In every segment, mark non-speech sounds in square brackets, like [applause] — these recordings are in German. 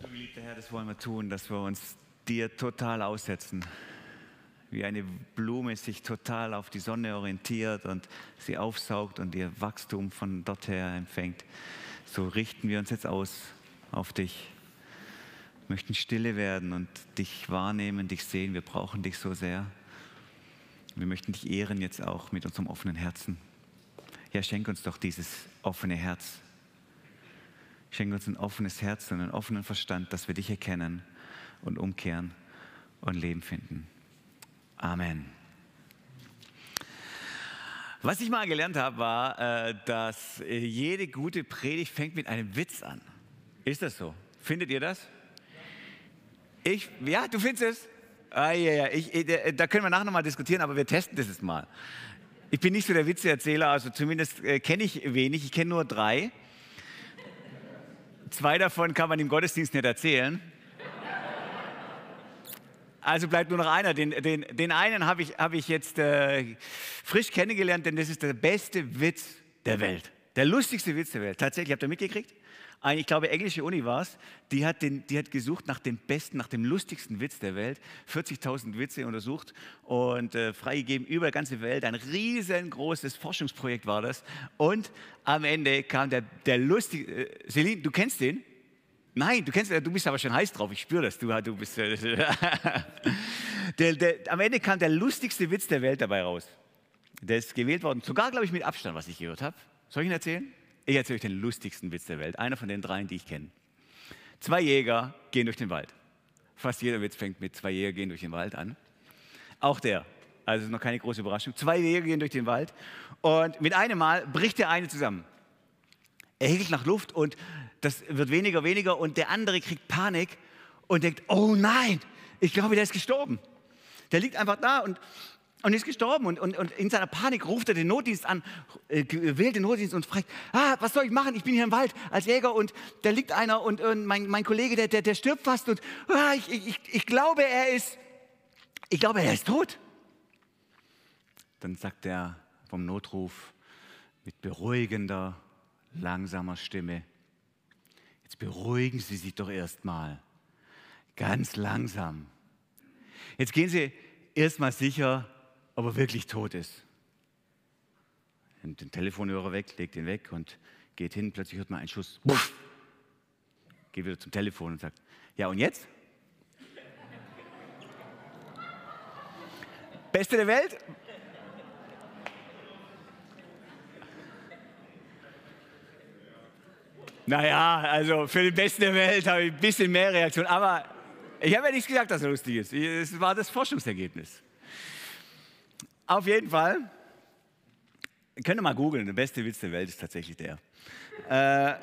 Du geliebter Herr, das wollen wir tun, dass wir uns dir total aussetzen. Wie eine Blume sich total auf die Sonne orientiert und sie aufsaugt und ihr Wachstum von dort her empfängt. So richten wir uns jetzt aus auf dich. Wir möchten stille werden und dich wahrnehmen, dich sehen. Wir brauchen dich so sehr. Wir möchten dich ehren jetzt auch mit unserem offenen Herzen. Ja, schenk uns doch dieses offene Herz. Schenk uns ein offenes Herz und einen offenen Verstand, dass wir dich erkennen und umkehren und Leben finden. Amen. Was ich mal gelernt habe, war, äh, dass jede gute Predigt fängt mit einem Witz an. Ist das so? Findet ihr das? Ich, ja, du findest es? Ah, ja, ja. Ich, äh, da können wir nachher nochmal diskutieren, aber wir testen das jetzt mal. Ich bin nicht so der Witzeerzähler, also zumindest äh, kenne ich wenig. Ich kenne nur drei. Zwei davon kann man im Gottesdienst nicht erzählen. Also bleibt nur noch einer. Den, den, den einen habe ich, hab ich jetzt äh, frisch kennengelernt, denn das ist der beste Witz der Welt. Der lustigste Witz der Welt. Tatsächlich, habt ihr mitgekriegt? Eine, ich glaube, englische Uni war es, die hat, die hat gesucht nach dem besten, nach dem lustigsten Witz der Welt. 40.000 Witze untersucht und äh, freigegeben über die ganze Welt. Ein riesengroßes Forschungsprojekt war das. Und am Ende kam der, der lustige, äh, Celine, du kennst den? Nein, du kennst, du bist aber schon heiß drauf, ich spüre das. Du, du bist, äh, [laughs] der, der, am Ende kam der lustigste Witz der Welt dabei raus. Der ist gewählt worden, sogar, glaube ich, mit Abstand, was ich gehört habe. Soll ich ihn erzählen? Ich erzähle euch den lustigsten Witz der Welt. Einer von den dreien, die ich kenne. Zwei Jäger gehen durch den Wald. Fast jeder Witz fängt mit zwei Jäger gehen durch den Wald an. Auch der. Also ist noch keine große Überraschung. Zwei Jäger gehen durch den Wald und mit einem Mal bricht der eine zusammen. Er hickelt nach Luft und das wird weniger, weniger und der andere kriegt Panik und denkt, oh nein, ich glaube, der ist gestorben. Der liegt einfach da und und ist gestorben. Und, und, und in seiner Panik ruft er den Notdienst an, äh, wählt den Notdienst und fragt, ah, was soll ich machen? Ich bin hier im Wald als Jäger und da liegt einer und, und mein, mein Kollege, der, der, der stirbt fast und ah, ich, ich, ich glaube, er ist, ich glaube, er ist tot. Dann sagt er vom Notruf mit beruhigender, langsamer Stimme, jetzt beruhigen Sie sich doch erstmal, ganz langsam. Jetzt gehen Sie erstmal sicher ob er wirklich tot ist. Nimmt den Telefonhörer weg, legt ihn weg und geht hin. Plötzlich hört man einen Schuss. Buff. Geht wieder zum Telefon und sagt: Ja, und jetzt? Beste der Welt? Naja, also für den Besten der Welt habe ich ein bisschen mehr Reaktion. Aber ich habe ja nichts gesagt, dass er lustig ist. Es war das Forschungsergebnis. Auf jeden Fall, könnt ihr mal googeln, der beste Witz der Welt ist tatsächlich der. Äh,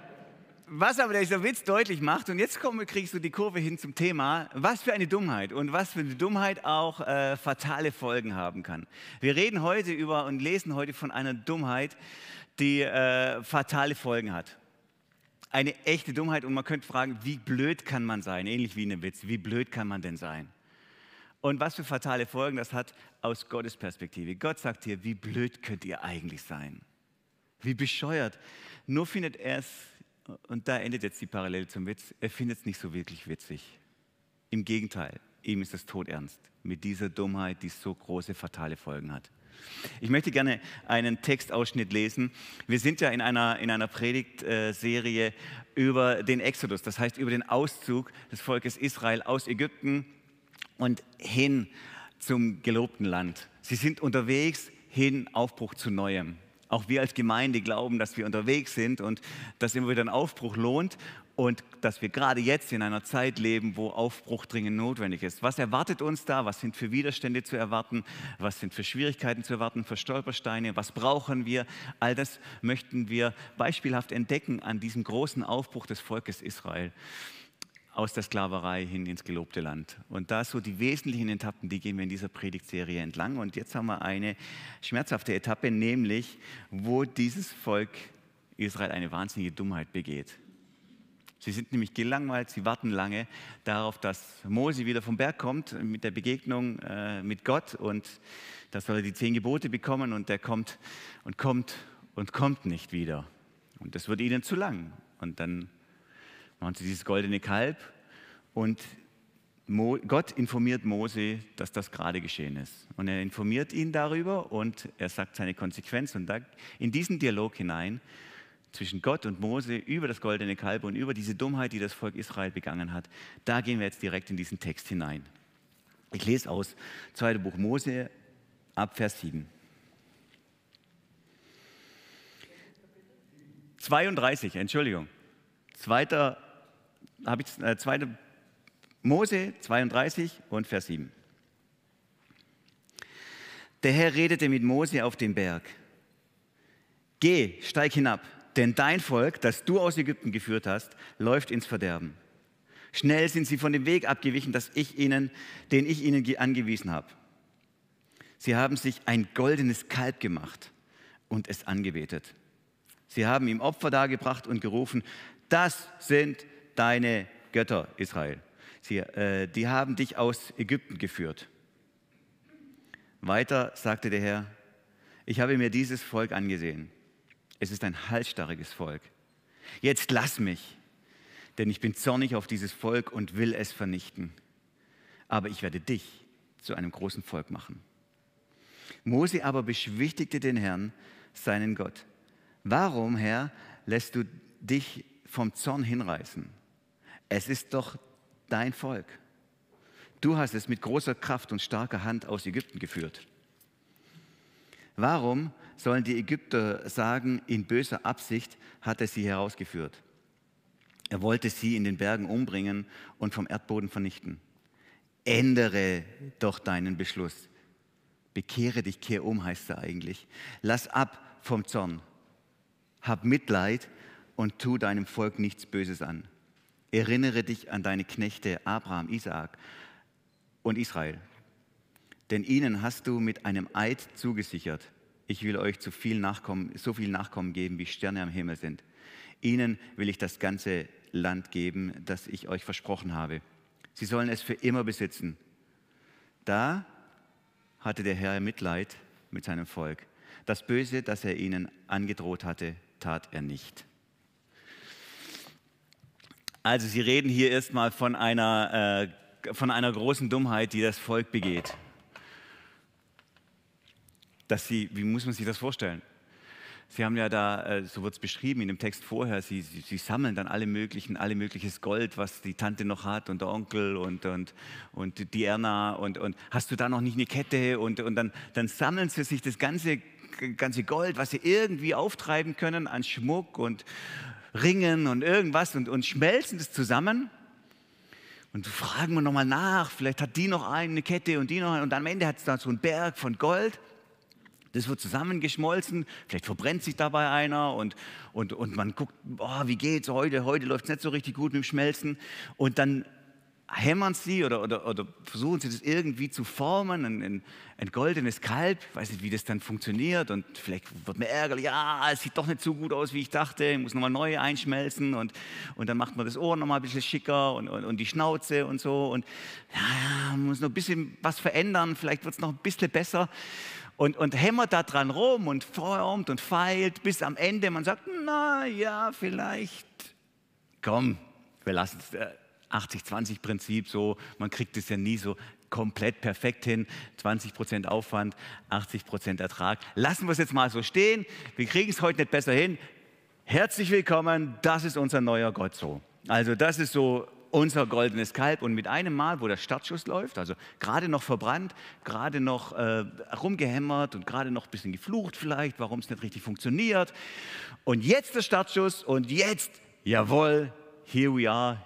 was aber dieser Witz deutlich macht, und jetzt komm, kriegst du die Kurve hin zum Thema, was für eine Dummheit und was für eine Dummheit auch äh, fatale Folgen haben kann. Wir reden heute über und lesen heute von einer Dummheit, die äh, fatale Folgen hat. Eine echte Dummheit und man könnte fragen, wie blöd kann man sein? Ähnlich wie in einem Witz, wie blöd kann man denn sein? Und was für fatale Folgen das hat aus Gottes Perspektive. Gott sagt hier, wie blöd könnt ihr eigentlich sein? Wie bescheuert. Nur findet er es, und da endet jetzt die Parallele zum Witz, er findet es nicht so wirklich witzig. Im Gegenteil, ihm ist es todernst mit dieser Dummheit, die so große fatale Folgen hat. Ich möchte gerne einen Textausschnitt lesen. Wir sind ja in einer, in einer Predigtserie über den Exodus, das heißt über den Auszug des Volkes Israel aus Ägypten und hin zum gelobten Land. Sie sind unterwegs hin, Aufbruch zu Neuem. Auch wir als Gemeinde glauben, dass wir unterwegs sind und dass immer wieder ein Aufbruch lohnt und dass wir gerade jetzt in einer Zeit leben, wo Aufbruch dringend notwendig ist. Was erwartet uns da? Was sind für Widerstände zu erwarten? Was sind für Schwierigkeiten zu erwarten? Für Stolpersteine? Was brauchen wir? All das möchten wir beispielhaft entdecken an diesem großen Aufbruch des Volkes Israel aus der Sklaverei hin ins gelobte Land. Und da so die wesentlichen Etappen, die gehen wir in dieser Predigtserie entlang. Und jetzt haben wir eine schmerzhafte Etappe, nämlich wo dieses Volk Israel eine wahnsinnige Dummheit begeht. Sie sind nämlich gelangweilt, sie warten lange darauf, dass Mose wieder vom Berg kommt mit der Begegnung äh, mit Gott und da soll er die zehn Gebote bekommen und der kommt und kommt und kommt nicht wieder. Und das wird ihnen zu lang. Und dann machen sie dieses goldene Kalb, Und Mo, Gott informiert Mose, dass das gerade geschehen ist. Und er informiert ihn darüber und er sagt seine Konsequenz. Und in diesen Dialog hinein zwischen Gott und Mose über das goldene Kalb und über diese Dummheit, die das Volk Israel begangen hat, da gehen wir jetzt direkt in diesen Text hinein. Ich lese aus 2. Buch Mose ab Vers 7. 32, Entschuldigung. Zweiter, habe ich, äh, zweite Mose 32 und Vers 7. Der Herr redete mit Mose auf dem Berg. Geh, steig hinab, denn dein Volk, das du aus Ägypten geführt hast, läuft ins Verderben. Schnell sind sie von dem Weg abgewichen, das ich ihnen, den ich ihnen angewiesen habe. Sie haben sich ein goldenes Kalb gemacht und es angebetet. Sie haben ihm Opfer dargebracht und gerufen, das sind deine Götter, Israel. Sie, äh, die haben dich aus Ägypten geführt. Weiter sagte der Herr, ich habe mir dieses Volk angesehen. Es ist ein halsstarriges Volk. Jetzt lass mich, denn ich bin zornig auf dieses Volk und will es vernichten. Aber ich werde dich zu einem großen Volk machen. Mose aber beschwichtigte den Herrn, seinen Gott. Warum, Herr, lässt du dich vom Zorn hinreißen? Es ist doch dein Volk. Du hast es mit großer Kraft und starker Hand aus Ägypten geführt. Warum sollen die Ägypter sagen, in böser Absicht hat er sie herausgeführt? Er wollte sie in den Bergen umbringen und vom Erdboden vernichten. Ändere doch deinen Beschluss. Bekehre dich, kehr um, heißt er eigentlich. Lass ab vom Zorn. Hab Mitleid und tu deinem Volk nichts Böses an. Erinnere dich an deine Knechte Abraham, Isaak und Israel. Denn ihnen hast du mit einem Eid zugesichert, ich will euch zu viel Nachkommen, so viel Nachkommen geben, wie Sterne am Himmel sind. Ihnen will ich das ganze Land geben, das ich euch versprochen habe. Sie sollen es für immer besitzen. Da hatte der Herr Mitleid mit seinem Volk. Das Böse, das er ihnen angedroht hatte, tat er nicht. Also Sie reden hier erstmal von einer, äh, von einer großen Dummheit, die das Volk begeht. Dass sie, wie muss man sich das vorstellen? Sie haben ja da, äh, so wird es beschrieben in dem Text vorher, sie, sie, sie, sammeln dann alle möglichen, alle mögliches Gold, was die Tante noch hat und der Onkel und, und, und die Erna und, und hast du da noch nicht eine Kette und, und dann, dann sammeln sie sich das ganze, ganze Gold, was sie irgendwie auftreiben können an Schmuck und, Ringen und irgendwas und, und schmelzen das zusammen. Und fragen wir nochmal nach, vielleicht hat die noch eine Kette und die noch eine. Und am Ende hat es da so einen Berg von Gold. Das wird zusammengeschmolzen, vielleicht verbrennt sich dabei einer und, und, und man guckt, oh, wie geht's heute? Heute läuft es nicht so richtig gut mit dem Schmelzen. Und dann hämmern sie oder, oder, oder versuchen sie das irgendwie zu formen, ein, ein, ein, goldenes Kalb. Ich weiß nicht, wie das dann funktioniert und vielleicht wird mir ärgerlich, ja, es sieht doch nicht so gut aus, wie ich dachte, ich muss nochmal neu einschmelzen und, und dann macht man das Ohr nochmal ein bisschen schicker und, und, und die Schnauze und so und ja, man muss noch ein bisschen was verändern, vielleicht wird es noch ein bisschen besser. Und, und hämmert da dran rum und formt und feilt, bis am Ende man sagt, na ja, vielleicht, komm, wir lassen es äh, 80-20-Prinzip, so, man kriegt es ja nie so komplett perfekt hin. 20 Prozent Aufwand, 80 Prozent Ertrag. Lassen wir es jetzt mal so stehen. Wir kriegen es heute nicht besser hin. Herzlich willkommen, das ist unser neuer Gott so. Also das ist so unser goldenes Kalb und mit einem Mal, wo der Startschuss läuft, also gerade noch verbrannt, gerade noch äh, rumgehämmert und gerade noch ein bisschen geflucht vielleicht, warum es nicht richtig funktioniert. Und jetzt der Startschuss und jetzt, jawohl, here we are,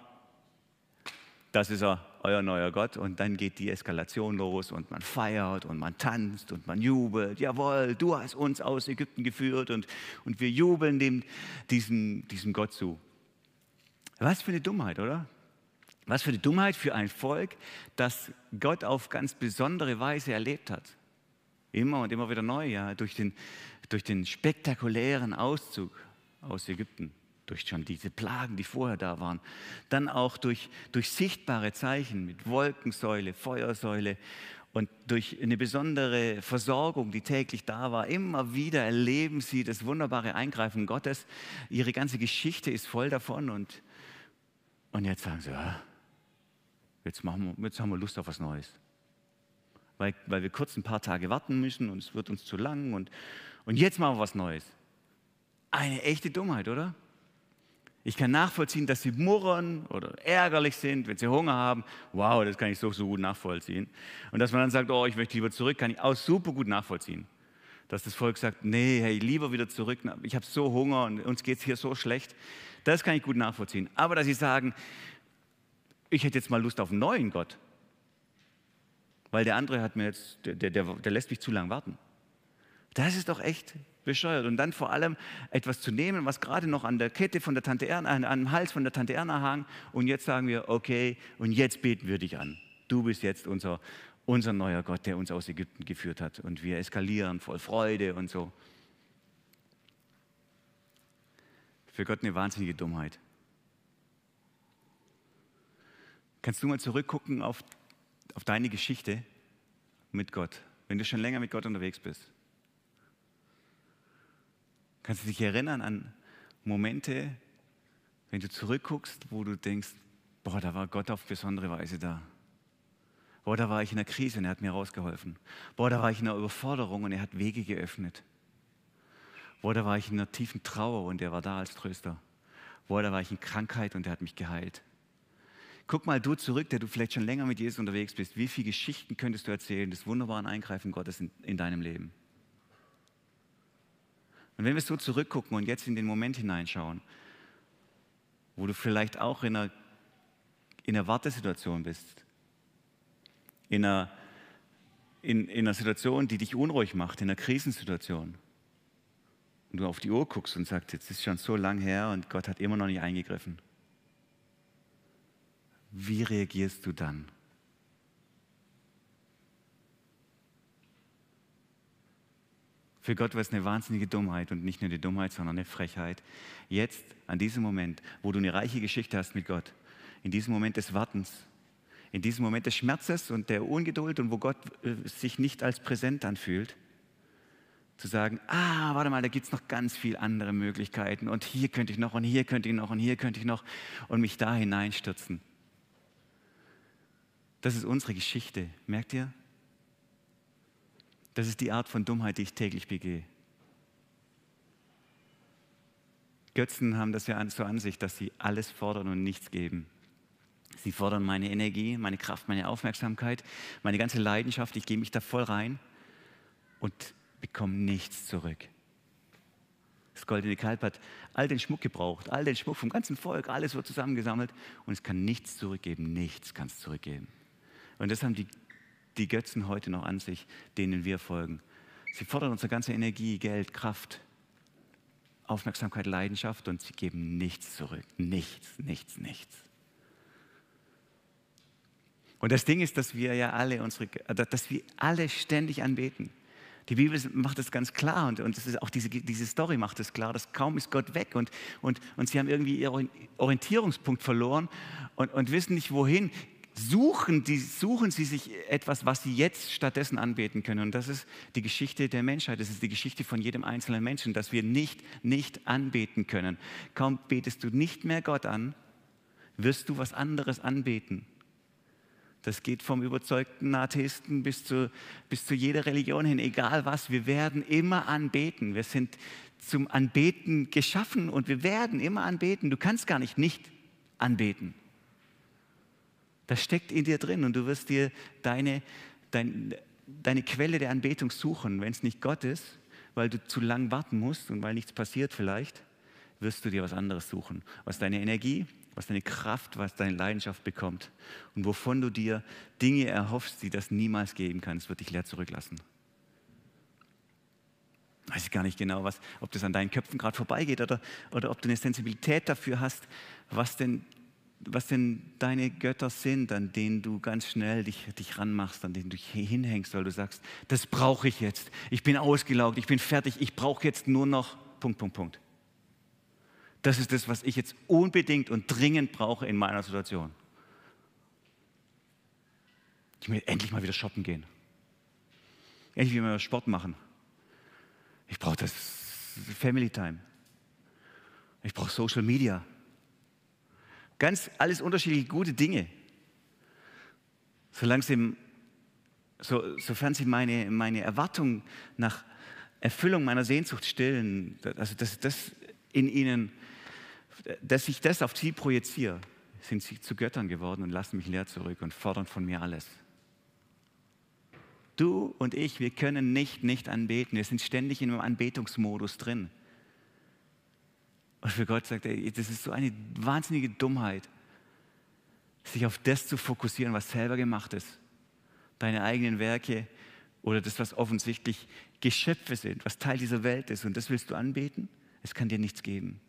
das ist er, euer neuer Gott. Und dann geht die Eskalation los und man feiert und man tanzt und man jubelt. Jawohl, du hast uns aus Ägypten geführt und, und wir jubeln dem, diesem, diesem Gott zu. Was für eine Dummheit, oder? Was für eine Dummheit für ein Volk, das Gott auf ganz besondere Weise erlebt hat. Immer und immer wieder neu, ja, durch den, durch den spektakulären Auszug aus Ägypten durch schon diese Plagen, die vorher da waren, dann auch durch, durch sichtbare Zeichen mit Wolkensäule, Feuersäule und durch eine besondere Versorgung, die täglich da war. Immer wieder erleben sie das wunderbare Eingreifen Gottes. Ihre ganze Geschichte ist voll davon und, und jetzt sagen sie, ja, jetzt, machen wir, jetzt haben wir Lust auf was Neues. Weil, weil wir kurz ein paar Tage warten müssen und es wird uns zu lang und, und jetzt machen wir was Neues. Eine echte Dummheit, oder? Ich kann nachvollziehen, dass sie murren oder ärgerlich sind, wenn sie Hunger haben. Wow, das kann ich so, so gut nachvollziehen. Und dass man dann sagt, oh, ich möchte lieber zurück, kann ich auch super gut nachvollziehen. Dass das Volk sagt, nee, hey, lieber wieder zurück, ich habe so Hunger und uns geht es hier so schlecht. Das kann ich gut nachvollziehen. Aber dass sie sagen, ich hätte jetzt mal Lust auf einen neuen Gott, weil der andere hat mir jetzt, der, der, der lässt mich zu lang warten. Das ist doch echt bescheuert. Und dann vor allem etwas zu nehmen, was gerade noch an der Kette von der Tante Erna, an, dem Hals von der Tante Erna hang. Und jetzt sagen wir, okay, und jetzt beten wir dich an. Du bist jetzt unser, unser neuer Gott, der uns aus Ägypten geführt hat. Und wir eskalieren voll Freude und so. Für Gott eine wahnsinnige Dummheit. Kannst du mal zurückgucken auf, auf deine Geschichte mit Gott, wenn du schon länger mit Gott unterwegs bist? Kannst du dich erinnern an Momente, wenn du zurückguckst, wo du denkst, boah, da war Gott auf besondere Weise da. Boah, da war ich in einer Krise und er hat mir rausgeholfen. Boah, da war ich in einer Überforderung und er hat Wege geöffnet. Boah, da war ich in einer tiefen Trauer und er war da als Tröster. Boah, da war ich in Krankheit und er hat mich geheilt. Guck mal du zurück, der du vielleicht schon länger mit Jesus unterwegs bist. Wie viele Geschichten könntest du erzählen des wunderbaren Eingreifen Gottes in, in deinem Leben? Und wenn wir so zurückgucken und jetzt in den Moment hineinschauen, wo du vielleicht auch in einer, in einer Wartesituation bist, in einer, in, in einer Situation, die dich unruhig macht, in einer Krisensituation, und du auf die Uhr guckst und sagst, jetzt ist schon so lang her und Gott hat immer noch nicht eingegriffen. Wie reagierst du dann? Für Gott war es eine wahnsinnige Dummheit und nicht nur eine Dummheit, sondern eine Frechheit. Jetzt, an diesem Moment, wo du eine reiche Geschichte hast mit Gott, in diesem Moment des Wartens, in diesem Moment des Schmerzes und der Ungeduld und wo Gott äh, sich nicht als präsent anfühlt, zu sagen, ah, warte mal, da gibt es noch ganz viele andere Möglichkeiten und hier könnte ich noch und hier könnte ich noch und hier könnte ich noch und mich da hineinstürzen. Das ist unsere Geschichte, merkt ihr? Das ist die Art von Dummheit, die ich täglich begehe. Götzen haben das ja zur Ansicht, dass sie alles fordern und nichts geben. Sie fordern meine Energie, meine Kraft, meine Aufmerksamkeit, meine ganze Leidenschaft. Ich gehe mich da voll rein und bekomme nichts zurück. Das goldene Kalb hat all den Schmuck gebraucht, all den Schmuck vom ganzen Volk, alles wird zusammengesammelt und es kann nichts zurückgeben, nichts kann es zurückgeben. Und das haben die die Götzen heute noch an sich, denen wir folgen. Sie fordern unsere ganze Energie, Geld, Kraft, Aufmerksamkeit, Leidenschaft und sie geben nichts zurück. Nichts, nichts, nichts. Und das Ding ist, dass wir ja alle unsere, dass wir alle ständig anbeten. Die Bibel macht das ganz klar und, und das auch diese, diese Story macht es klar, dass kaum ist Gott weg und, und, und sie haben irgendwie ihren Orientierungspunkt verloren und, und wissen nicht wohin suchen, die, suchen sie sich etwas, was sie jetzt stattdessen anbeten können. Und das ist die Geschichte der Menschheit. Das ist die Geschichte von jedem einzelnen Menschen, dass wir nicht, nicht anbeten können. Kaum betest du nicht mehr Gott an, wirst du was anderes anbeten. Das geht vom überzeugten Atheisten bis zu, bis zu jeder Religion hin, egal was. Wir werden immer anbeten. Wir sind zum Anbeten geschaffen und wir werden immer anbeten. Du kannst gar nicht nicht anbeten. Das steckt in dir drin und du wirst dir deine, dein, deine Quelle der Anbetung suchen. Wenn es nicht Gott ist, weil du zu lang warten musst und weil nichts passiert vielleicht, wirst du dir was anderes suchen, was deine Energie, was deine Kraft, was deine Leidenschaft bekommt und wovon du dir Dinge erhoffst, die das niemals geben kann. Es wird dich leer zurücklassen. Weiß ich gar nicht genau, was, ob das an deinen Köpfen gerade vorbeigeht oder, oder ob du eine Sensibilität dafür hast, was denn was denn deine Götter sind, an denen du ganz schnell dich, dich ranmachst, an denen du dich hinhängst, weil du sagst, das brauche ich jetzt. Ich bin ausgelaugt, ich bin fertig, ich brauche jetzt nur noch Punkt, Punkt, Punkt. Das ist das, was ich jetzt unbedingt und dringend brauche in meiner Situation. Ich will endlich mal wieder shoppen gehen. Endlich mal Sport machen. Ich brauche das Family Time. Ich brauche Social Media. Ganz alles unterschiedliche gute Dinge. solange sie, so, sofern sie meine, meine Erwartung nach Erfüllung meiner Sehnsucht stillen, also dass das in ihnen, dass ich das auf sie projiziere, sind sie zu Göttern geworden und lassen mich leer zurück und fordern von mir alles. Du und ich, wir können nicht nicht anbeten. Wir sind ständig in einem Anbetungsmodus drin. Und für Gott sagt er, das ist so eine wahnsinnige Dummheit, sich auf das zu fokussieren, was selber gemacht ist. Deine eigenen Werke oder das, was offensichtlich Geschöpfe sind, was Teil dieser Welt ist. Und das willst du anbeten? Es kann dir nichts geben.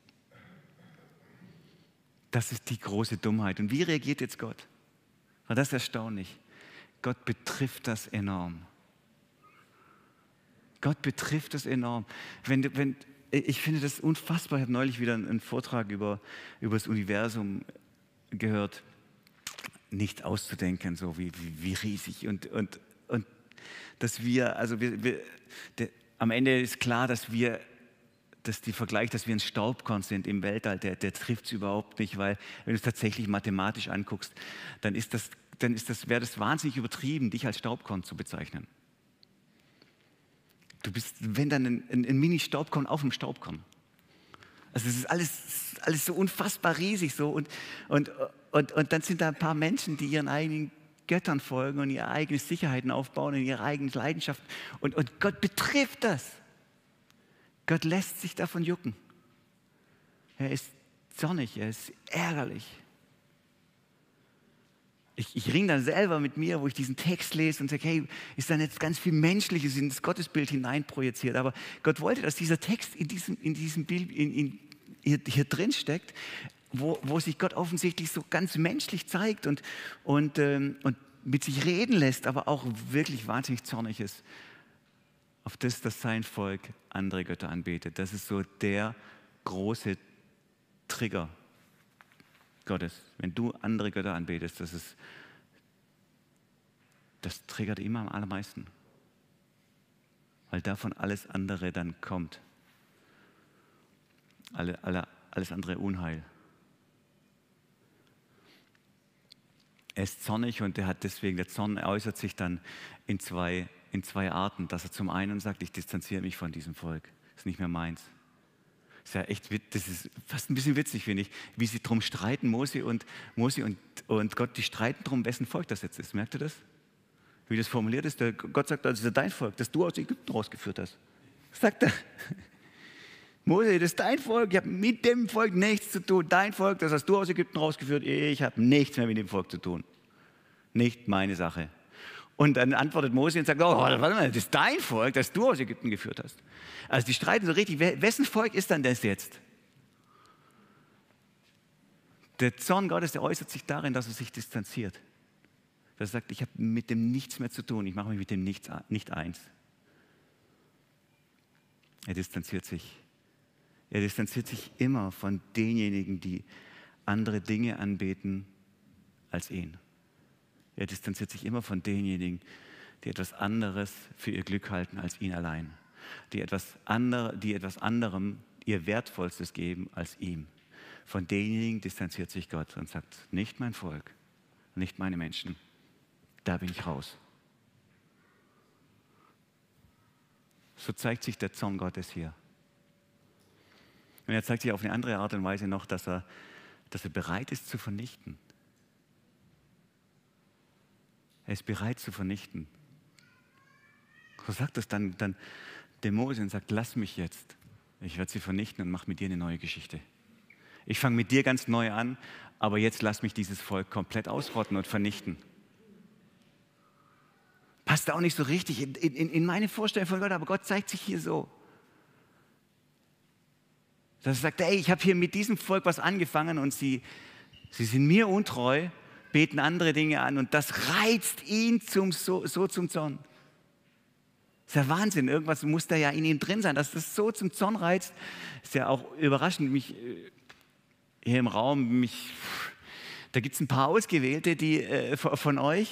Das ist die große Dummheit. Und wie reagiert jetzt Gott? War das erstaunlich? Gott betrifft das enorm. Gott betrifft das enorm. Wenn, wenn, ich finde das unfassbar. Ich habe neulich wieder einen Vortrag über, über das Universum gehört. Nicht auszudenken, so wie, wie, wie riesig. Und, und, und dass wir, also wir, wir der, am Ende ist klar, dass wir dass die Vergleich, dass wir ein Staubkorn sind im Weltall, der, der trifft es überhaupt nicht, weil wenn du es tatsächlich mathematisch anguckst, dann dann das, wäre das wahnsinnig übertrieben, dich als Staubkorn zu bezeichnen. Du bist, wenn dann ein, ein, ein Mini-Staubkorn auf dem Staubkorn. Also es ist alles, alles so unfassbar riesig so und, und, und, und dann sind da ein paar Menschen, die ihren eigenen Göttern folgen und ihre eigenen Sicherheiten aufbauen und ihre eigene Leidenschaft und, und Gott betrifft das. Gott lässt sich davon jucken. Er ist zornig, er ist ärgerlich. Ich, ich ringe dann selber mit mir, wo ich diesen Text lese und sage, hey, ist dann jetzt ganz viel Menschliches in das Gottesbild hineinprojiziert. Aber Gott wollte, dass dieser Text in diesem, in diesem Bild in, in, hier, hier drin steckt, wo, wo sich Gott offensichtlich so ganz menschlich zeigt und, und, ähm, und mit sich reden lässt, aber auch wirklich wahnsinnig zornig ist auf das, dass sein Volk andere Götter anbetet. Das ist so der große Trigger Gottes. Wenn du andere Götter anbetest, das ist, das triggert immer am allermeisten. Weil davon alles andere dann kommt. Alle, alle, alles andere Unheil. Er ist zornig und er hat deswegen, der Zorn äußert sich dann in zwei in zwei Arten, dass er zum einen sagt, ich distanziere mich von diesem Volk, ist nicht mehr meins. Das ist ja echt, das ist fast ein bisschen witzig, finde ich, wie sie drum streiten, Mose und, Mose und, und Gott, die streiten drum, wessen Volk das jetzt ist. Merkt ihr das? Wie das formuliert ist, der, Gott sagt, das ist dein Volk, das du aus Ägypten rausgeführt hast. sagt er. [laughs] Mose, das ist dein Volk, ich habe mit dem Volk nichts zu tun. Dein Volk, das hast du aus Ägypten rausgeführt, ich habe nichts mehr mit dem Volk zu tun. Nicht meine Sache. Und dann antwortet Mose und sagt, oh, warte mal, das ist dein Volk, das du aus Ägypten geführt hast. Also die streiten so richtig, wessen Volk ist dann das jetzt? Der Zorn Gottes, der äußert sich darin, dass er sich distanziert. Dass er sagt, ich habe mit dem nichts mehr zu tun, ich mache mich mit dem nichts, nicht eins. Er distanziert sich. Er distanziert sich immer von denjenigen, die andere Dinge anbeten als ihn. Er distanziert sich immer von denjenigen, die etwas anderes für ihr Glück halten als ihn allein. Die etwas, andere, die etwas anderem ihr Wertvollstes geben als ihm. Von denjenigen distanziert sich Gott und sagt, nicht mein Volk, nicht meine Menschen, da bin ich raus. So zeigt sich der Zorn Gottes hier. Und er zeigt sich auf eine andere Art und Weise noch, dass er, dass er bereit ist zu vernichten. Er ist bereit zu vernichten. So sagt es dann, dann Mose und sagt, lass mich jetzt. Ich werde sie vernichten und mache mit dir eine neue Geschichte. Ich fange mit dir ganz neu an, aber jetzt lass mich dieses Volk komplett ausrotten und vernichten. Passt auch nicht so richtig in, in, in meine Vorstellung von Gott, aber Gott zeigt sich hier so. Dass er sagt, ey, ich habe hier mit diesem Volk was angefangen und sie, sie sind mir untreu beten andere Dinge an und das reizt ihn zum, so, so zum Zorn. Das ist ja Wahnsinn, irgendwas muss da ja in ihm drin sein, dass das so zum Zorn reizt. Ist ja auch überraschend, mich äh, hier im Raum, mich, da gibt es ein paar Ausgewählte die, äh, von euch,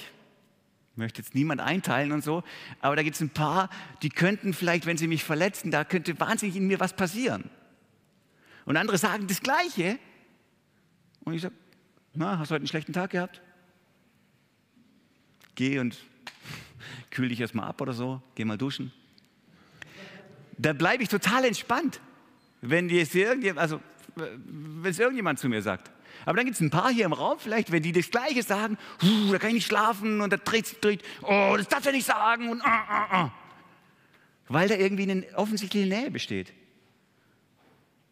ich möchte jetzt niemand einteilen und so, aber da gibt es ein paar, die könnten vielleicht, wenn sie mich verletzen, da könnte wahnsinnig in mir was passieren. Und andere sagen das Gleiche. Und ich sage, na, hast du heute einen schlechten Tag gehabt? geh und [laughs] kühl dich erstmal ab oder so, geh mal duschen. Da bleibe ich total entspannt, wenn es irgendjemand, also, irgendjemand zu mir sagt. Aber dann gibt es ein paar hier im Raum vielleicht, wenn die das Gleiche sagen, da kann ich nicht schlafen und da dreht durch, oh, das darfst du nicht sagen und ah, ah, ah. Weil da irgendwie eine offensichtliche Nähe besteht.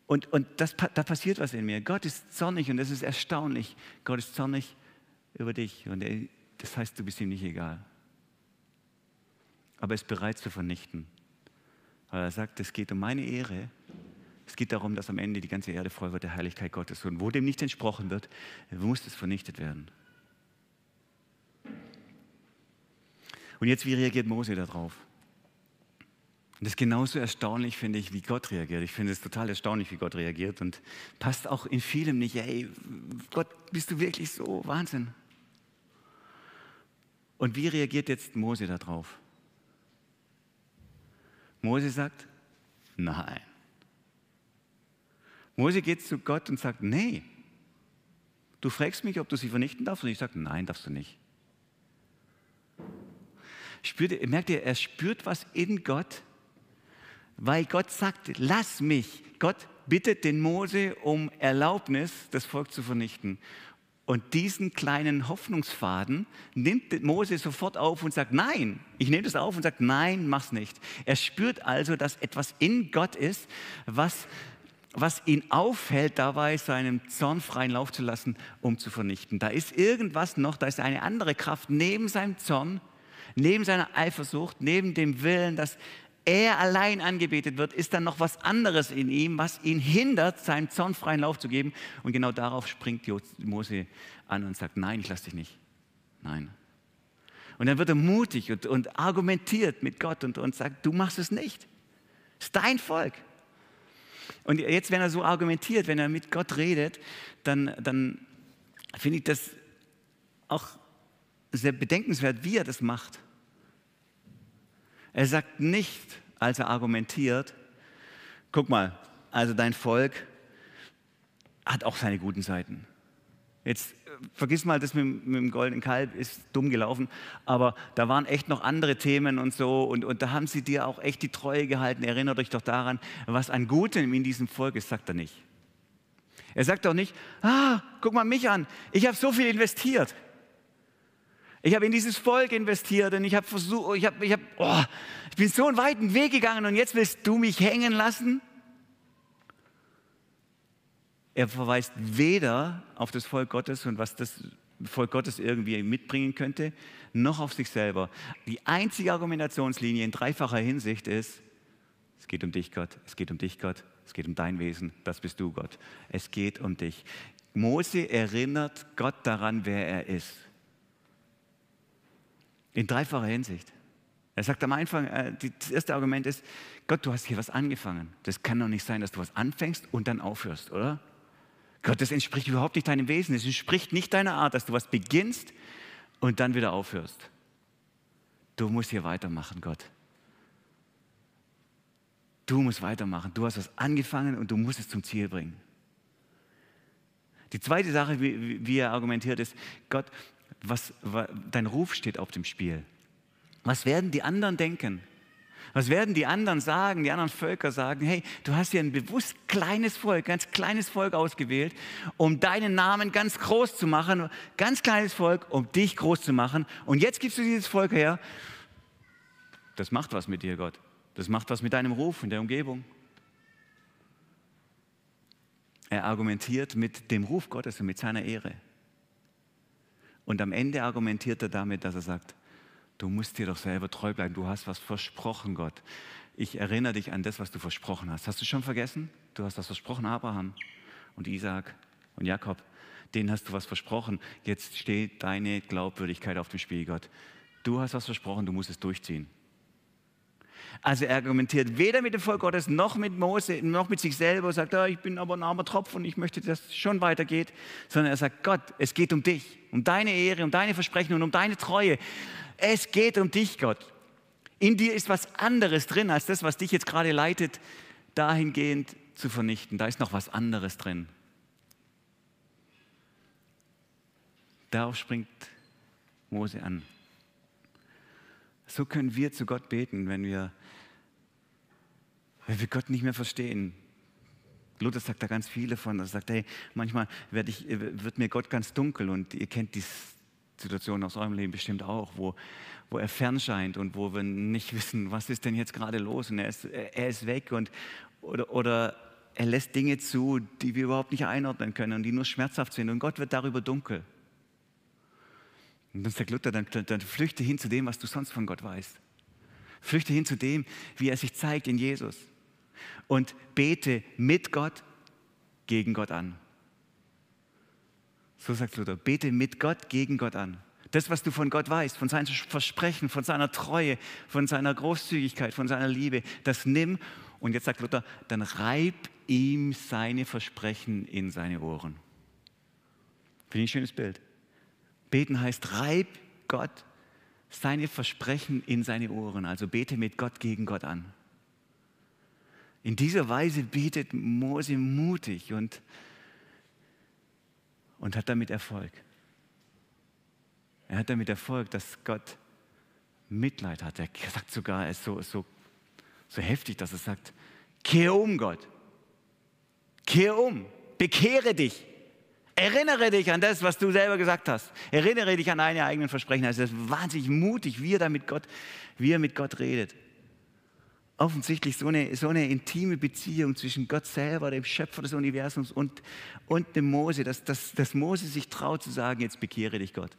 Und, und das, da passiert was in mir. Gott ist zornig und das ist erstaunlich. Gott ist zornig über dich und er, das heißt, du bist ihm nicht egal. Aber er ist bereit zu vernichten. Weil er sagt, es geht um meine Ehre. Es geht darum, dass am Ende die ganze Erde voll wird der Heiligkeit Gottes. Und wo dem nicht entsprochen wird, muss es vernichtet werden. Und jetzt, wie reagiert Mose darauf? Und das ist genauso erstaunlich, finde ich, wie Gott reagiert. Ich finde es total erstaunlich, wie Gott reagiert und passt auch in vielem nicht. Ey, Gott, bist du wirklich so? Wahnsinn. Und wie reagiert jetzt Mose darauf? Mose sagt, nein. Mose geht zu Gott und sagt, nee. Du fragst mich, ob du sie vernichten darfst und ich sage, nein, darfst du nicht. Spürt, merkt ihr, er spürt was in Gott, weil Gott sagt, lass mich. Gott bittet den Mose um Erlaubnis, das Volk zu vernichten. Und diesen kleinen Hoffnungsfaden nimmt Mose sofort auf und sagt, nein, ich nehme das auf und sagt, nein, mach's nicht. Er spürt also, dass etwas in Gott ist, was, was ihn aufhält, dabei seinem Zorn freien Lauf zu lassen, um zu vernichten. Da ist irgendwas noch, da ist eine andere Kraft neben seinem Zorn, neben seiner Eifersucht, neben dem Willen, dass er allein angebetet wird, ist dann noch was anderes in ihm, was ihn hindert, seinen zornfreien Lauf zu geben. Und genau darauf springt Mose an und sagt, nein, ich lasse dich nicht. Nein. Und dann wird er mutig und, und argumentiert mit Gott und, und sagt, du machst es nicht. Es ist dein Volk. Und jetzt, wenn er so argumentiert, wenn er mit Gott redet, dann, dann finde ich das auch sehr bedenkenswert, wie er das macht. Er sagt nicht, als er argumentiert, guck mal, also dein Volk hat auch seine guten Seiten. Jetzt äh, vergiss mal, das mit, mit, dem goldenen Kalb ist dumm gelaufen, aber da waren echt noch andere Themen und so und, und da haben sie dir auch echt die Treue gehalten. Erinnert euch doch daran, was an Gutem in diesem Volk ist, sagt er nicht. Er sagt doch nicht, ah, guck mal mich an, ich habe so viel investiert. Ich habe in dieses Volk investiert und ich habe versucht, ich, habe, ich, habe, oh, ich bin so einen weiten Weg gegangen und jetzt willst du mich hängen lassen? Er verweist weder auf das Volk Gottes und was das Volk Gottes irgendwie mitbringen könnte, noch auf sich selber. Die einzige Argumentationslinie in dreifacher Hinsicht ist, es geht um dich, Gott, es geht um dich, Gott, es geht um dein Wesen, das bist du, Gott. Es geht um dich. Mose erinnert Gott daran, wer er ist. In dreifacher Hinsicht. Er sagt am Anfang, äh, das erste Argument ist, Gott, du hast hier was angefangen. Das kann doch nicht sein, dass du was anfängst und dann aufhörst, oder? Gott, das entspricht überhaupt nicht deinem Wesen. Es entspricht nicht deiner Art, dass du was beginnst und dann wieder aufhörst. Du musst hier weitermachen, Gott. Du musst weitermachen. Du hast was angefangen und du musst es zum Ziel bringen. Die zweite Sache, wie, wie er argumentiert, ist, Gott, was, was, dein Ruf steht auf dem Spiel. Was werden die anderen denken? Was werden die anderen sagen, die anderen Völker sagen, hey, du hast hier ein bewusst kleines Volk, ganz kleines Volk ausgewählt, um deinen Namen ganz groß zu machen, ganz kleines Volk, um dich groß zu machen. Und jetzt gibst du dieses Volk her. Das macht was mit dir, Gott. Das macht was mit deinem Ruf in der Umgebung. Er argumentiert mit dem Ruf Gottes und mit seiner Ehre. Und am Ende argumentiert er damit, dass er sagt, du musst dir doch selber treu bleiben, du hast was versprochen, Gott. Ich erinnere dich an das, was du versprochen hast. Hast du schon vergessen? Du hast das versprochen, Abraham und Isaac und Jakob. Denen hast du was versprochen. Jetzt steht deine Glaubwürdigkeit auf dem Spiel, Gott. Du hast was versprochen, du musst es durchziehen. Also er argumentiert weder mit dem Volk Gottes noch mit Mose, noch mit sich selber, sagt, oh, ich bin aber ein armer Tropf und ich möchte, dass es schon weitergeht, sondern er sagt, Gott, es geht um dich, um deine Ehre, um deine Versprechen und um deine Treue. Es geht um dich, Gott. In dir ist was anderes drin als das, was dich jetzt gerade leitet, dahingehend zu vernichten. Da ist noch was anderes drin. Darauf springt Mose an. So können wir zu Gott beten, wenn wir, wenn wir Gott nicht mehr verstehen. Luther sagt da ganz viele von. Er sagt, hey, manchmal werd ich, wird mir Gott ganz dunkel und ihr kennt die Situation aus eurem Leben bestimmt auch, wo, wo er fern scheint und wo wir nicht wissen, was ist denn jetzt gerade los und er ist, er ist weg und, oder, oder er lässt Dinge zu, die wir überhaupt nicht einordnen können und die nur schmerzhaft sind und Gott wird darüber dunkel. Und dann sagt Luther, dann, dann flüchte hin zu dem, was du sonst von Gott weißt. Flüchte hin zu dem, wie er sich zeigt in Jesus. Und bete mit Gott gegen Gott an. So sagt Luther, bete mit Gott gegen Gott an. Das, was du von Gott weißt, von seinen Versprechen, von seiner Treue, von seiner Großzügigkeit, von seiner Liebe, das nimm und jetzt sagt Luther, dann reib ihm seine Versprechen in seine Ohren. Finde ich ein schönes Bild. Beten heißt, reib Gott seine Versprechen in seine Ohren. Also bete mit Gott gegen Gott an. In dieser Weise betet Mose mutig und, und hat damit Erfolg. Er hat damit Erfolg, dass Gott Mitleid hat. Er sagt sogar, er ist so, so, so heftig, dass er sagt, kehr um Gott. Kehr um, bekehre dich. Erinnere dich an das, was du selber gesagt hast. Erinnere dich an deine eigenen Versprechen. Also es ist wahnsinnig mutig, wie er da mit Gott, wie er mit Gott redet. Offensichtlich so eine, so eine intime Beziehung zwischen Gott selber, dem Schöpfer des Universums und, und dem Mose, dass, dass, dass Mose sich traut zu sagen, jetzt bekehre dich Gott.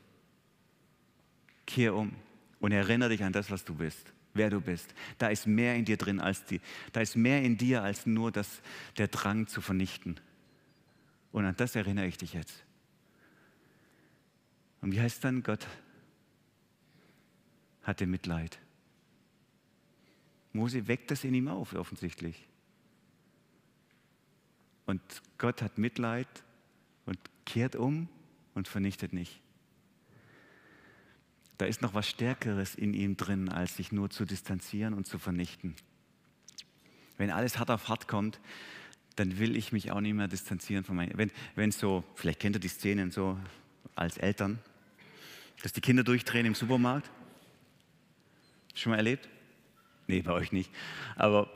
Kehr um und erinnere dich an das, was du bist, wer du bist. Da ist mehr in dir drin als die, da ist mehr in dir als nur das, der Drang zu vernichten. Und an das erinnere ich dich jetzt. Und wie heißt dann, Gott hatte Mitleid. Mose weckt das in ihm auf, offensichtlich. Und Gott hat Mitleid und kehrt um und vernichtet nicht. Da ist noch was Stärkeres in ihm drin, als sich nur zu distanzieren und zu vernichten. Wenn alles hart auf hart kommt, dann will ich mich auch nicht mehr distanzieren von meinen. Wenn, wenn so, vielleicht kennt ihr die Szenen so als Eltern, dass die Kinder durchdrehen im Supermarkt. Schon mal erlebt? Nee, bei euch nicht. Aber,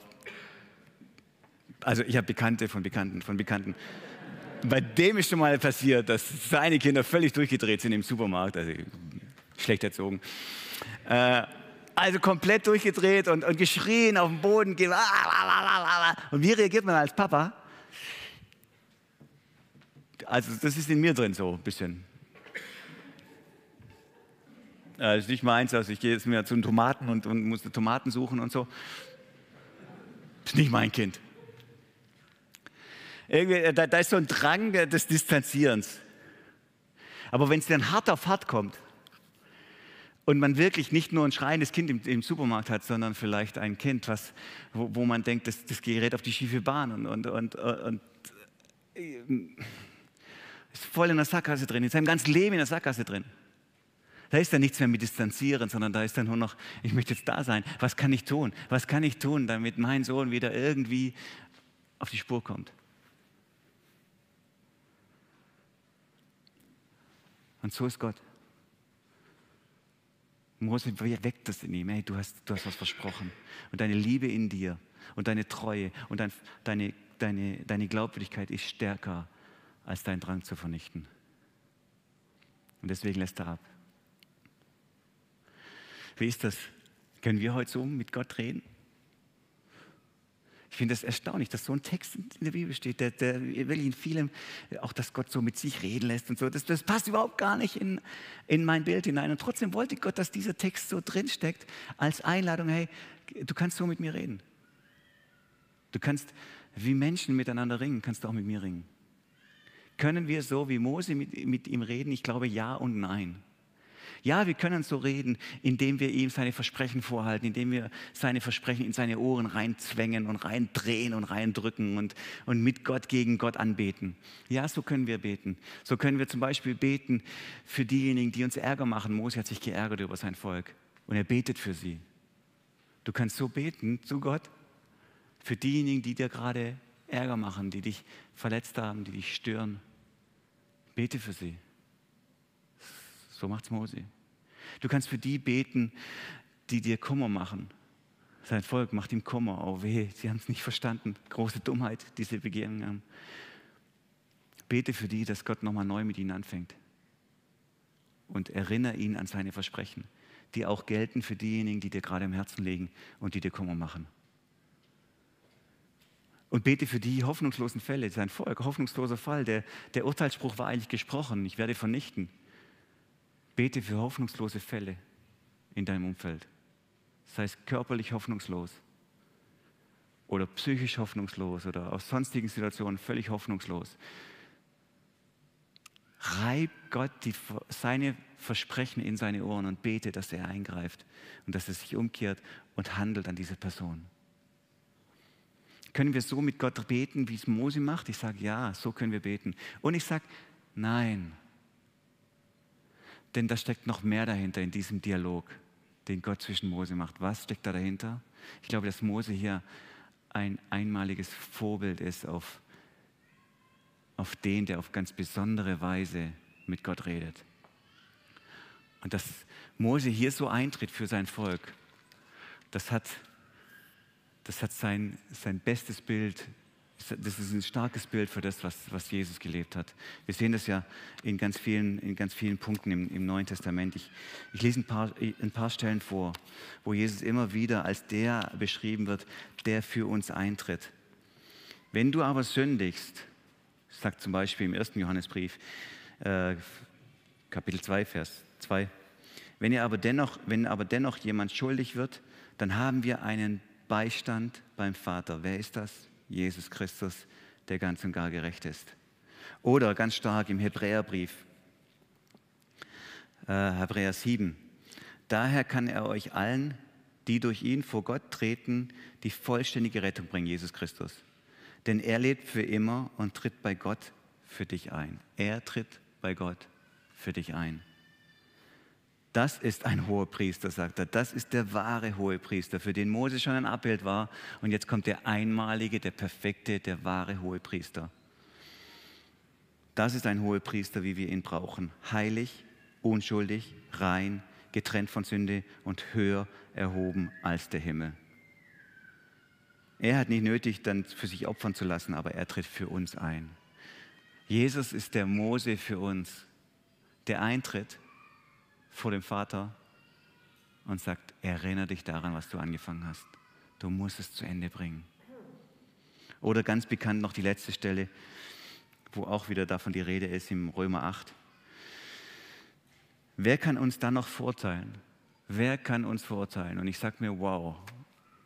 also ich habe Bekannte von Bekannten, von Bekannten. Bei dem ist schon mal passiert, dass seine Kinder völlig durchgedreht sind im Supermarkt, also schlecht erzogen. Äh, also komplett durchgedreht und, und geschrien auf dem Boden. Und wie reagiert man als Papa? Also das ist in mir drin so ein bisschen. Das ist nicht meins, also ich gehe jetzt mir zu den Tomaten und, und muss Tomaten suchen und so. Das ist nicht mein Kind. Irgendwie, da, da ist so ein Drang des Distanzierens. Aber wenn es dann hart auf hart kommt, und man wirklich nicht nur ein schreiendes Kind im, im Supermarkt hat, sondern vielleicht ein Kind, was, wo, wo man denkt, das, das gerät auf die schiefe Bahn und, und, und, und äh, ist voll in der Sackgasse drin, in seinem ganzen Leben in der Sackgasse drin. Da ist dann nichts mehr mit Distanzieren, sondern da ist dann nur noch, ich möchte jetzt da sein. Was kann ich tun? Was kann ich tun, damit mein Sohn wieder irgendwie auf die Spur kommt? Und so ist Gott. Mose weckt das in ihm. Hey, du hast, du hast was versprochen. Und deine Liebe in dir und deine Treue und dein, deine, deine, deine Glaubwürdigkeit ist stärker als dein Drang zu vernichten. Und deswegen lässt er ab. Wie ist das? Können wir heute so mit Gott reden? Ich finde es erstaunlich, dass so ein Text in der Bibel steht, der, der wirklich in vielem, auch dass Gott so mit sich reden lässt und so, das, das passt überhaupt gar nicht in, in mein Bild hinein. Und trotzdem wollte Gott, dass dieser Text so drinsteckt als Einladung, hey, du kannst so mit mir reden. Du kannst, wie Menschen miteinander ringen, kannst du auch mit mir ringen. Können wir so wie Mose mit, mit ihm reden? Ich glaube ja und nein. Ja, wir können so reden, indem wir ihm seine Versprechen vorhalten, indem wir seine Versprechen in seine Ohren reinzwängen und reindrehen und reindrücken und, und mit Gott gegen Gott anbeten. Ja, so können wir beten. So können wir zum Beispiel beten für diejenigen, die uns Ärger machen. Mose hat sich geärgert über sein Volk und er betet für sie. Du kannst so beten zu Gott für diejenigen, die dir gerade Ärger machen, die dich verletzt haben, die dich stören. Bete für sie. So macht's Mose. Du kannst für die beten, die dir Kummer machen. Sein Volk macht ihm Kummer. Oh weh, sie haben es nicht verstanden. Große Dummheit, diese Begehren haben. Bete für die, dass Gott nochmal neu mit ihnen anfängt. Und erinnere ihn an seine Versprechen, die auch gelten für diejenigen, die dir gerade im Herzen liegen und die dir Kummer machen. Und bete für die hoffnungslosen Fälle, sein Volk, hoffnungsloser Fall. Der, der Urteilsspruch war eigentlich gesprochen, ich werde vernichten. Bete für hoffnungslose Fälle in deinem Umfeld. Sei es körperlich hoffnungslos oder psychisch hoffnungslos oder aus sonstigen Situationen völlig hoffnungslos. Reib Gott die, seine Versprechen in seine Ohren und bete, dass er eingreift und dass er sich umkehrt und handelt an diese Person. Können wir so mit Gott beten, wie es Mose macht? Ich sage ja, so können wir beten. Und ich sage nein. Denn da steckt noch mehr dahinter in diesem Dialog, den Gott zwischen Mose macht. Was steckt da dahinter? Ich glaube, dass Mose hier ein einmaliges Vorbild ist auf, auf den, der auf ganz besondere Weise mit Gott redet. Und dass Mose hier so eintritt für sein Volk, das hat das hat sein, sein bestes Bild, das ist ein starkes Bild für das, was, was Jesus gelebt hat. Wir sehen das ja in ganz vielen, in ganz vielen Punkten im, im Neuen Testament. Ich, ich lese ein paar, ein paar Stellen vor, wo Jesus immer wieder als der beschrieben wird, der für uns eintritt. Wenn du aber sündigst, sagt zum Beispiel im ersten Johannesbrief, äh, Kapitel 2, Vers 2, wenn, ihr aber dennoch, wenn aber dennoch jemand schuldig wird, dann haben wir einen Beistand beim Vater. Wer ist das? Jesus Christus, der ganz und gar gerecht ist. Oder ganz stark im Hebräerbrief, äh, Hebräer 7. Daher kann er euch allen, die durch ihn vor Gott treten, die vollständige Rettung bringen, Jesus Christus. Denn er lebt für immer und tritt bei Gott für dich ein. Er tritt bei Gott für dich ein. Das ist ein hoher Priester, sagt er. Das ist der wahre hohe Priester, für den Mose schon ein Abbild war. Und jetzt kommt der einmalige, der perfekte, der wahre hohe Priester. Das ist ein hoher Priester, wie wir ihn brauchen. Heilig, unschuldig, rein, getrennt von Sünde und höher erhoben als der Himmel. Er hat nicht nötig, dann für sich opfern zu lassen, aber er tritt für uns ein. Jesus ist der Mose für uns, der eintritt vor dem Vater und sagt, erinnere dich daran, was du angefangen hast. Du musst es zu Ende bringen. Oder ganz bekannt noch die letzte Stelle, wo auch wieder davon die Rede ist im Römer 8. Wer kann uns dann noch verurteilen? Wer kann uns verurteilen? Und ich sage mir, wow,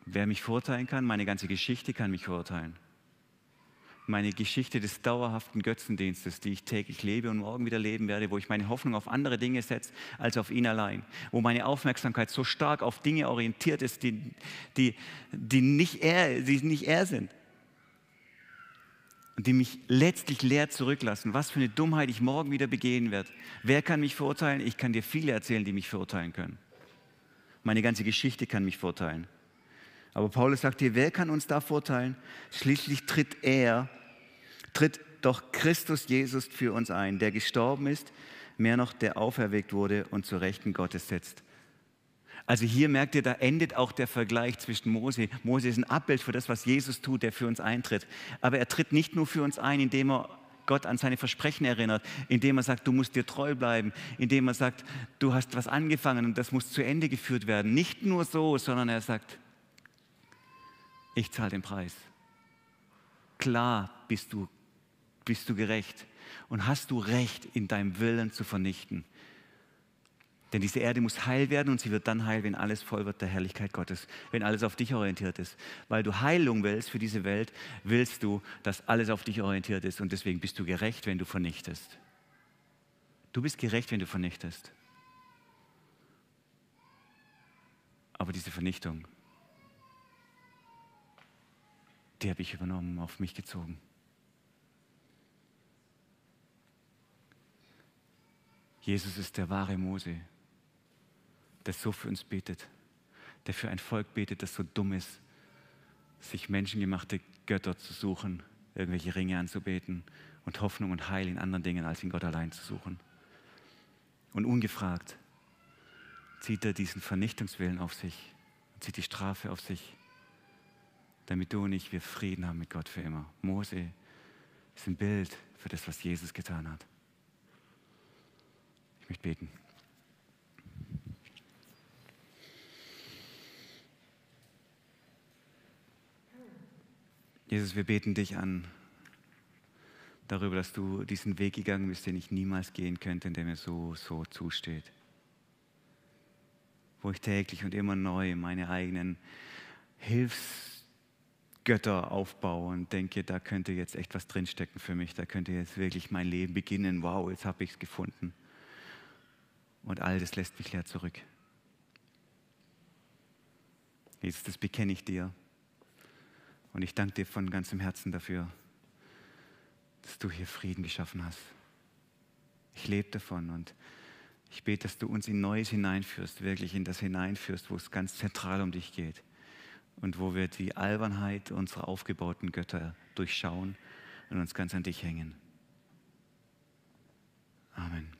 wer mich verurteilen kann, meine ganze Geschichte kann mich verurteilen meine Geschichte des dauerhaften Götzendienstes, die ich täglich lebe und morgen wieder leben werde, wo ich meine Hoffnung auf andere Dinge setze als auf ihn allein, wo meine Aufmerksamkeit so stark auf Dinge orientiert ist, die, die, die, nicht, er, die nicht er sind und die mich letztlich leer zurücklassen. Was für eine Dummheit ich morgen wieder begehen werde. Wer kann mich verurteilen? Ich kann dir viele erzählen, die mich verurteilen können. Meine ganze Geschichte kann mich verurteilen. Aber Paulus sagt hier, wer kann uns da vorteilen? Schließlich tritt er, tritt doch Christus Jesus für uns ein, der gestorben ist, mehr noch, der auferweckt wurde und zur Rechten Gottes setzt. Also hier merkt ihr, da endet auch der Vergleich zwischen Mose. Mose ist ein Abbild für das, was Jesus tut, der für uns eintritt. Aber er tritt nicht nur für uns ein, indem er Gott an seine Versprechen erinnert, indem er sagt, du musst dir treu bleiben, indem er sagt, du hast was angefangen und das muss zu Ende geführt werden. Nicht nur so, sondern er sagt, ich zahle den Preis. Klar bist du, bist du gerecht und hast du Recht, in deinem Willen zu vernichten. Denn diese Erde muss heil werden und sie wird dann heil, wenn alles voll wird der Herrlichkeit Gottes, wenn alles auf dich orientiert ist. Weil du Heilung willst für diese Welt, willst du, dass alles auf dich orientiert ist und deswegen bist du gerecht, wenn du vernichtest. Du bist gerecht, wenn du vernichtest. Aber diese Vernichtung die habe ich übernommen, auf mich gezogen. Jesus ist der wahre Mose, der so für uns betet, der für ein Volk betet, das so dumm ist, sich menschengemachte Götter zu suchen, irgendwelche Ringe anzubeten und Hoffnung und Heil in anderen Dingen als in Gott allein zu suchen. Und ungefragt zieht er diesen Vernichtungswillen auf sich und zieht die Strafe auf sich, damit du und ich wir Frieden haben mit Gott für immer. Mose ist ein Bild für das, was Jesus getan hat. Ich möchte beten. Jesus, wir beten dich an darüber, dass du diesen Weg gegangen bist, den ich niemals gehen könnte, in der mir so, so zusteht. Wo ich täglich und immer neu meine eigenen Hilfsgötter aufbaue und denke, da könnte jetzt echt was drinstecken für mich, da könnte jetzt wirklich mein Leben beginnen. Wow, jetzt habe ich es gefunden. Und all das lässt mich leer zurück. Jesus, das bekenne ich dir. Und ich danke dir von ganzem Herzen dafür, dass du hier Frieden geschaffen hast. Ich lebe davon und ich bete, dass du uns in Neues hineinführst, wirklich in das hineinführst, wo es ganz zentral um dich geht und wo wir die Albernheit unserer aufgebauten Götter durchschauen und uns ganz an dich hängen. Amen.